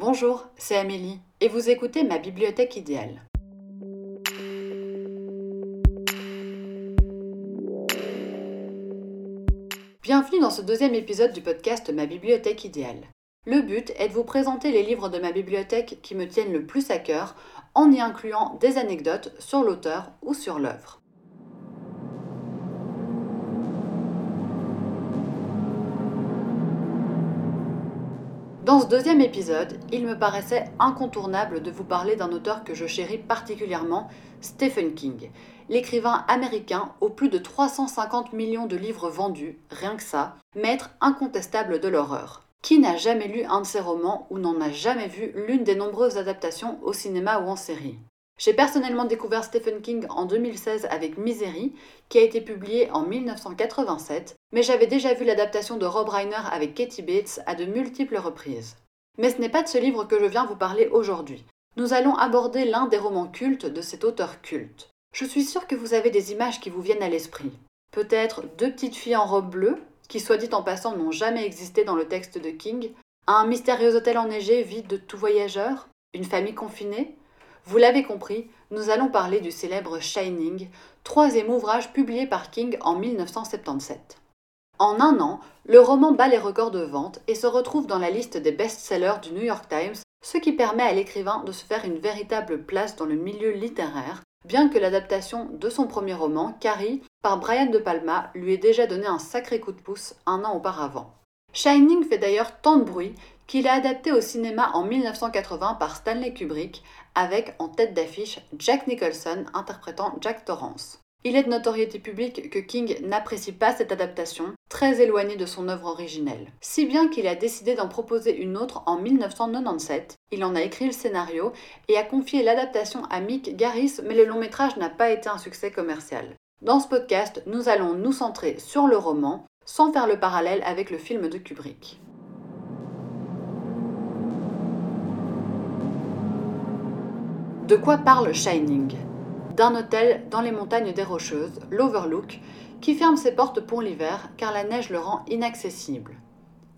Bonjour, c'est Amélie et vous écoutez ma bibliothèque idéale. Bienvenue dans ce deuxième épisode du podcast Ma bibliothèque idéale. Le but est de vous présenter les livres de ma bibliothèque qui me tiennent le plus à cœur en y incluant des anecdotes sur l'auteur ou sur l'œuvre. Dans ce deuxième épisode, il me paraissait incontournable de vous parler d'un auteur que je chéris particulièrement, Stephen King, l'écrivain américain aux plus de 350 millions de livres vendus, rien que ça, maître incontestable de l'horreur. Qui n'a jamais lu un de ses romans ou n'en a jamais vu l'une des nombreuses adaptations au cinéma ou en série? J'ai personnellement découvert Stephen King en 2016 avec Misery, qui a été publié en 1987, mais j'avais déjà vu l'adaptation de Rob Reiner avec Katie Bates à de multiples reprises. Mais ce n'est pas de ce livre que je viens vous parler aujourd'hui. Nous allons aborder l'un des romans cultes de cet auteur culte. Je suis sûre que vous avez des images qui vous viennent à l'esprit. Peut-être deux petites filles en robe bleue, qui soit dit en passant n'ont jamais existé dans le texte de King, un mystérieux hôtel enneigé vide de tout voyageur, une famille confinée, vous l'avez compris, nous allons parler du célèbre Shining, troisième ouvrage publié par King en 1977. En un an, le roman bat les records de vente et se retrouve dans la liste des best-sellers du New York Times, ce qui permet à l'écrivain de se faire une véritable place dans le milieu littéraire, bien que l'adaptation de son premier roman, Carrie, par Brian De Palma, lui ait déjà donné un sacré coup de pouce un an auparavant. Shining fait d'ailleurs tant de bruit qu'il a adapté au cinéma en 1980 par Stanley Kubrick, avec en tête d'affiche Jack Nicholson interprétant Jack Torrance. Il est de notoriété publique que King n'apprécie pas cette adaptation, très éloignée de son œuvre originelle. Si bien qu'il a décidé d'en proposer une autre en 1997, il en a écrit le scénario et a confié l'adaptation à Mick Garris, mais le long métrage n'a pas été un succès commercial. Dans ce podcast, nous allons nous centrer sur le roman, sans faire le parallèle avec le film de Kubrick. De quoi parle Shining? D'un hôtel dans les montagnes des Rocheuses, l'Overlook, qui ferme ses portes pour l'hiver car la neige le rend inaccessible.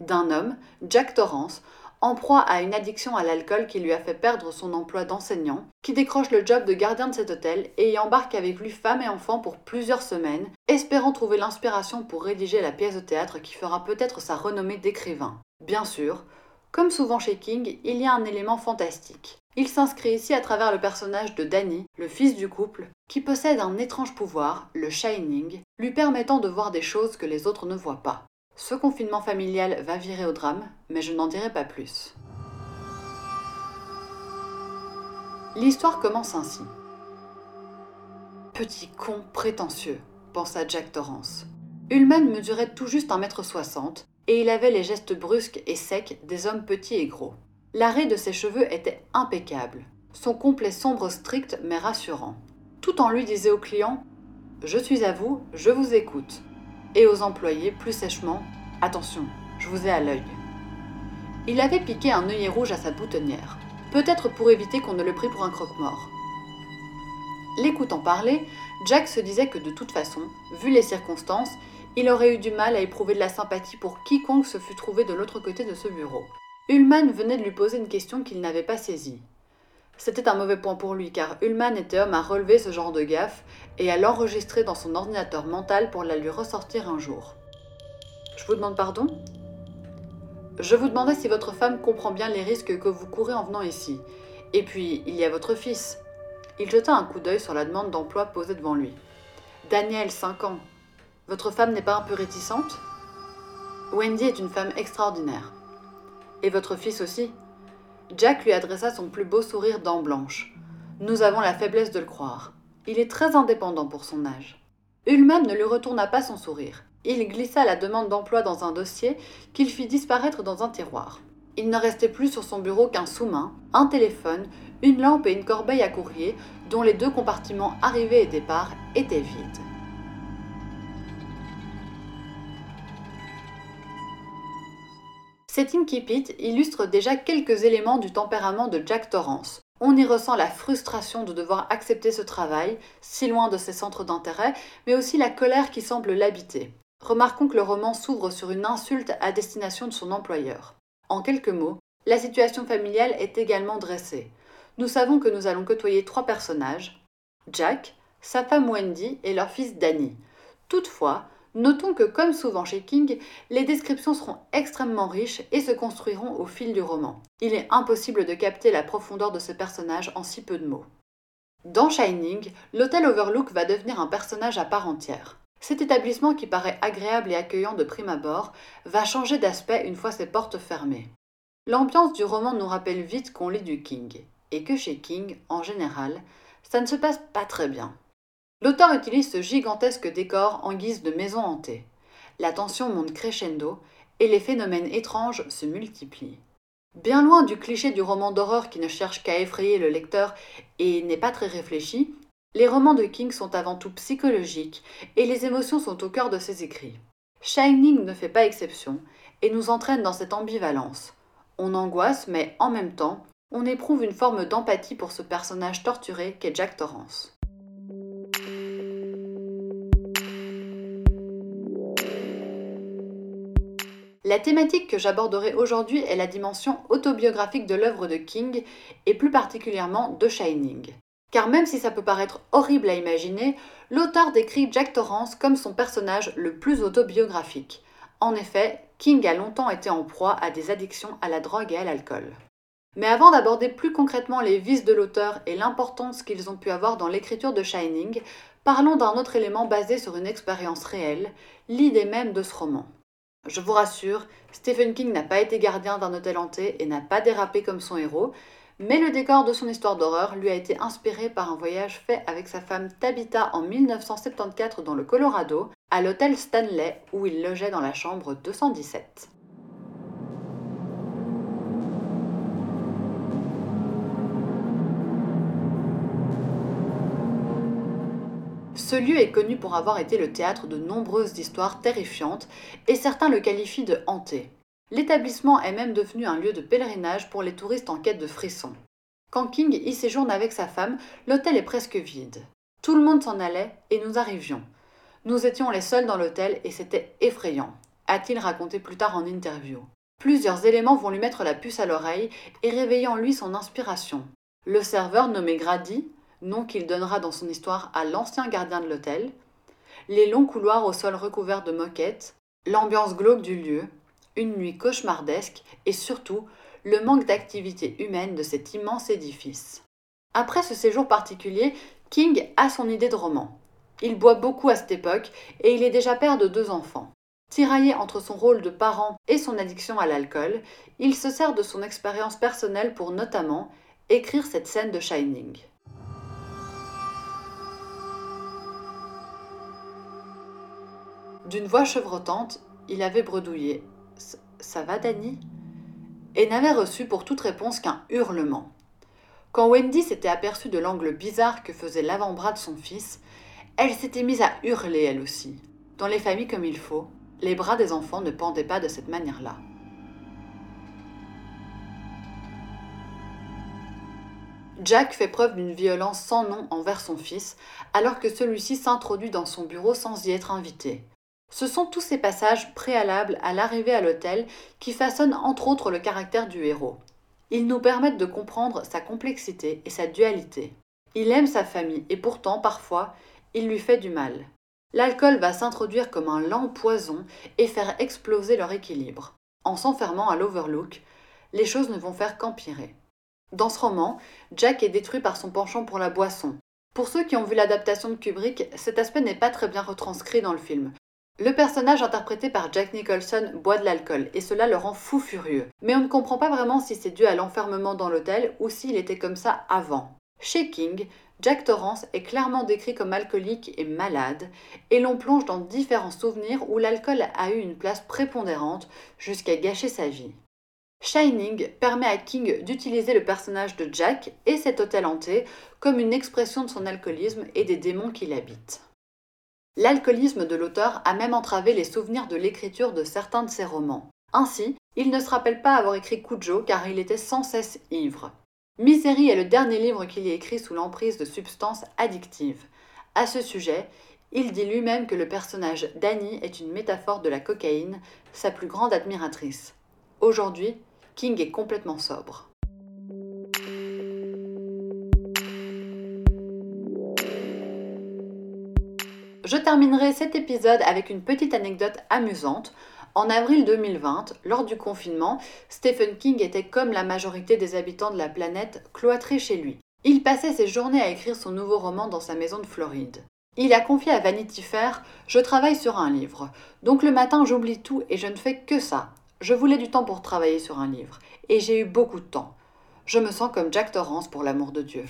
D'un homme, Jack Torrance, en proie à une addiction à l'alcool qui lui a fait perdre son emploi d'enseignant, qui décroche le job de gardien de cet hôtel et y embarque avec lui femme et enfants pour plusieurs semaines, espérant trouver l'inspiration pour rédiger la pièce de théâtre qui fera peut-être sa renommée d'écrivain. Bien sûr, comme souvent chez King, il y a un élément fantastique. Il s'inscrit ici à travers le personnage de Danny, le fils du couple, qui possède un étrange pouvoir, le Shining, lui permettant de voir des choses que les autres ne voient pas. Ce confinement familial va virer au drame, mais je n'en dirai pas plus. L'histoire commence ainsi. Petit con prétentieux, pensa Jack Torrance. Ullman mesurait tout juste un mètre soixante, et il avait les gestes brusques et secs des hommes petits et gros. L'arrêt de ses cheveux était impeccable, son complet sombre strict mais rassurant. Tout en lui disait aux clients Je suis à vous, je vous écoute. Et aux employés, plus sèchement Attention, je vous ai à l'œil. Il avait piqué un œillet rouge à sa boutonnière, peut-être pour éviter qu'on ne le prît pour un croque-mort. L'écoutant parler, Jack se disait que de toute façon, vu les circonstances, il aurait eu du mal à éprouver de la sympathie pour quiconque se fût trouvé de l'autre côté de ce bureau. Ullman venait de lui poser une question qu'il n'avait pas saisie. C'était un mauvais point pour lui, car Ullman était homme à relever ce genre de gaffe et à l'enregistrer dans son ordinateur mental pour la lui ressortir un jour. Je vous demande pardon? Je vous demandais si votre femme comprend bien les risques que vous courez en venant ici. Et puis, il y a votre fils. Il jeta un coup d'œil sur la demande d'emploi posée devant lui. Daniel, 5 ans. Votre femme n'est pas un peu réticente? Wendy est une femme extraordinaire. Et votre fils aussi? Jack lui adressa son plus beau sourire dents blanches. Nous avons la faiblesse de le croire. Il est très indépendant pour son âge. Ullman ne lui retourna pas son sourire. Il glissa la demande d'emploi dans un dossier qu'il fit disparaître dans un tiroir. Il ne restait plus sur son bureau qu'un sous-main, un téléphone, une lampe et une corbeille à courrier dont les deux compartiments arrivée et départ étaient vides. Cet incipit illustre déjà quelques éléments du tempérament de Jack Torrance. On y ressent la frustration de devoir accepter ce travail, si loin de ses centres d'intérêt, mais aussi la colère qui semble l'habiter. Remarquons que le roman s'ouvre sur une insulte à destination de son employeur. En quelques mots, La situation familiale est également dressée. Nous savons que nous allons côtoyer trois personnages Jack, sa femme Wendy et leur fils Danny. Toutefois, notons que comme souvent chez King, les descriptions seront extrêmement riches et se construiront au fil du roman. Il est impossible de capter la profondeur de ce personnage en si peu de mots. Dans Shining, l'hôtel Overlook va devenir un personnage à part entière. Cet établissement qui paraît agréable et accueillant de prime abord va changer d'aspect une fois ses portes fermées. L'ambiance du roman nous rappelle vite qu'on lit du King, et que chez King, en général, ça ne se passe pas très bien. L'auteur utilise ce gigantesque décor en guise de maison hantée. La tension monte crescendo et les phénomènes étranges se multiplient. Bien loin du cliché du roman d'horreur qui ne cherche qu'à effrayer le lecteur et n'est pas très réfléchi, les romans de King sont avant tout psychologiques et les émotions sont au cœur de ses écrits. Shining ne fait pas exception et nous entraîne dans cette ambivalence. On angoisse, mais en même temps, on éprouve une forme d'empathie pour ce personnage torturé qu'est Jack Torrance. La thématique que j'aborderai aujourd'hui est la dimension autobiographique de l'œuvre de King et plus particulièrement de Shining. Car même si ça peut paraître horrible à imaginer, l'auteur décrit Jack Torrance comme son personnage le plus autobiographique. En effet, King a longtemps été en proie à des addictions à la drogue et à l'alcool. Mais avant d'aborder plus concrètement les vices de l'auteur et l'importance qu'ils ont pu avoir dans l'écriture de Shining, parlons d'un autre élément basé sur une expérience réelle, l'idée même de ce roman. Je vous rassure, Stephen King n'a pas été gardien d'un hôtel hanté et n'a pas dérapé comme son héros, mais le décor de son histoire d'horreur lui a été inspiré par un voyage fait avec sa femme Tabitha en 1974 dans le Colorado, à l'hôtel Stanley où il logeait dans la chambre 217. Ce lieu est connu pour avoir été le théâtre de nombreuses histoires terrifiantes et certains le qualifient de hanté. L'établissement est même devenu un lieu de pèlerinage pour les touristes en quête de frissons. Quand King y séjourne avec sa femme, l'hôtel est presque vide. Tout le monde s'en allait et nous arrivions. Nous étions les seuls dans l'hôtel et c'était effrayant, a-t-il raconté plus tard en interview. Plusieurs éléments vont lui mettre la puce à l'oreille et réveiller en lui son inspiration. Le serveur nommé Grady, nom qu'il donnera dans son histoire à l'ancien gardien de l'hôtel, les longs couloirs au sol recouverts de moquettes, l'ambiance glauque du lieu, une nuit cauchemardesque et surtout le manque d'activité humaine de cet immense édifice. Après ce séjour particulier, King a son idée de roman. Il boit beaucoup à cette époque et il est déjà père de deux enfants. Tiraillé entre son rôle de parent et son addiction à l'alcool, il se sert de son expérience personnelle pour notamment écrire cette scène de Shining. D'une voix chevrotante, il avait bredouillé. Ça va, Danny? Et n'avait reçu pour toute réponse qu'un hurlement. Quand Wendy s'était aperçue de l'angle bizarre que faisait l'avant-bras de son fils, elle s'était mise à hurler elle aussi. Dans les familles comme il faut, les bras des enfants ne pendaient pas de cette manière-là. Jack fait preuve d'une violence sans nom envers son fils, alors que celui-ci s'introduit dans son bureau sans y être invité. Ce sont tous ces passages préalables à l'arrivée à l'hôtel qui façonnent entre autres le caractère du héros. Ils nous permettent de comprendre sa complexité et sa dualité. Il aime sa famille et pourtant, parfois, il lui fait du mal. L'alcool va s'introduire comme un lent poison et faire exploser leur équilibre. En s'enfermant à l'Overlook, les choses ne vont faire qu'empirer. Dans ce roman, Jack est détruit par son penchant pour la boisson. Pour ceux qui ont vu l'adaptation de Kubrick, cet aspect n'est pas très bien retranscrit dans le film, le personnage interprété par Jack Nicholson boit de l'alcool et cela le rend fou furieux. Mais on ne comprend pas vraiment si c'est dû à l'enfermement dans l'hôtel ou s'il était comme ça avant. Chez King, Jack Torrance est clairement décrit comme alcoolique et malade, et l'on plonge dans différents souvenirs où l'alcool a eu une place prépondérante jusqu'à gâcher sa vie. Shining permet à King d'utiliser le personnage de Jack et cet hôtel hanté comme une expression de son alcoolisme et des démons qui l'habitent. L'alcoolisme de l'auteur a même entravé les souvenirs de l'écriture de certains de ses romans. Ainsi, il ne se rappelle pas avoir écrit Cujo car il était sans cesse ivre. Misery est le dernier livre qu'il ait écrit sous l'emprise de substances addictives. À ce sujet, il dit lui-même que le personnage d'Annie est une métaphore de la cocaïne, sa plus grande admiratrice. Aujourd'hui, King est complètement sobre. Je terminerai cet épisode avec une petite anecdote amusante. En avril 2020, lors du confinement, Stephen King était comme la majorité des habitants de la planète cloîtré chez lui. Il passait ses journées à écrire son nouveau roman dans sa maison de Floride. Il a confié à Vanity Fair Je travaille sur un livre. Donc le matin, j'oublie tout et je ne fais que ça. Je voulais du temps pour travailler sur un livre. Et j'ai eu beaucoup de temps. Je me sens comme Jack Torrance pour l'amour de Dieu.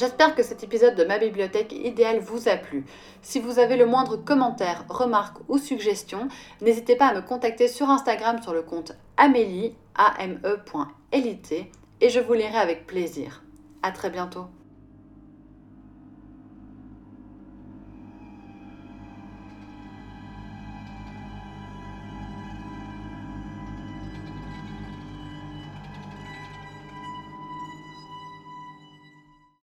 J'espère que cet épisode de ma bibliothèque idéale vous a plu. Si vous avez le moindre commentaire, remarque ou suggestion, n'hésitez pas à me contacter sur Instagram sur le compte amélie, ame.elité, et je vous lirai avec plaisir. À très bientôt.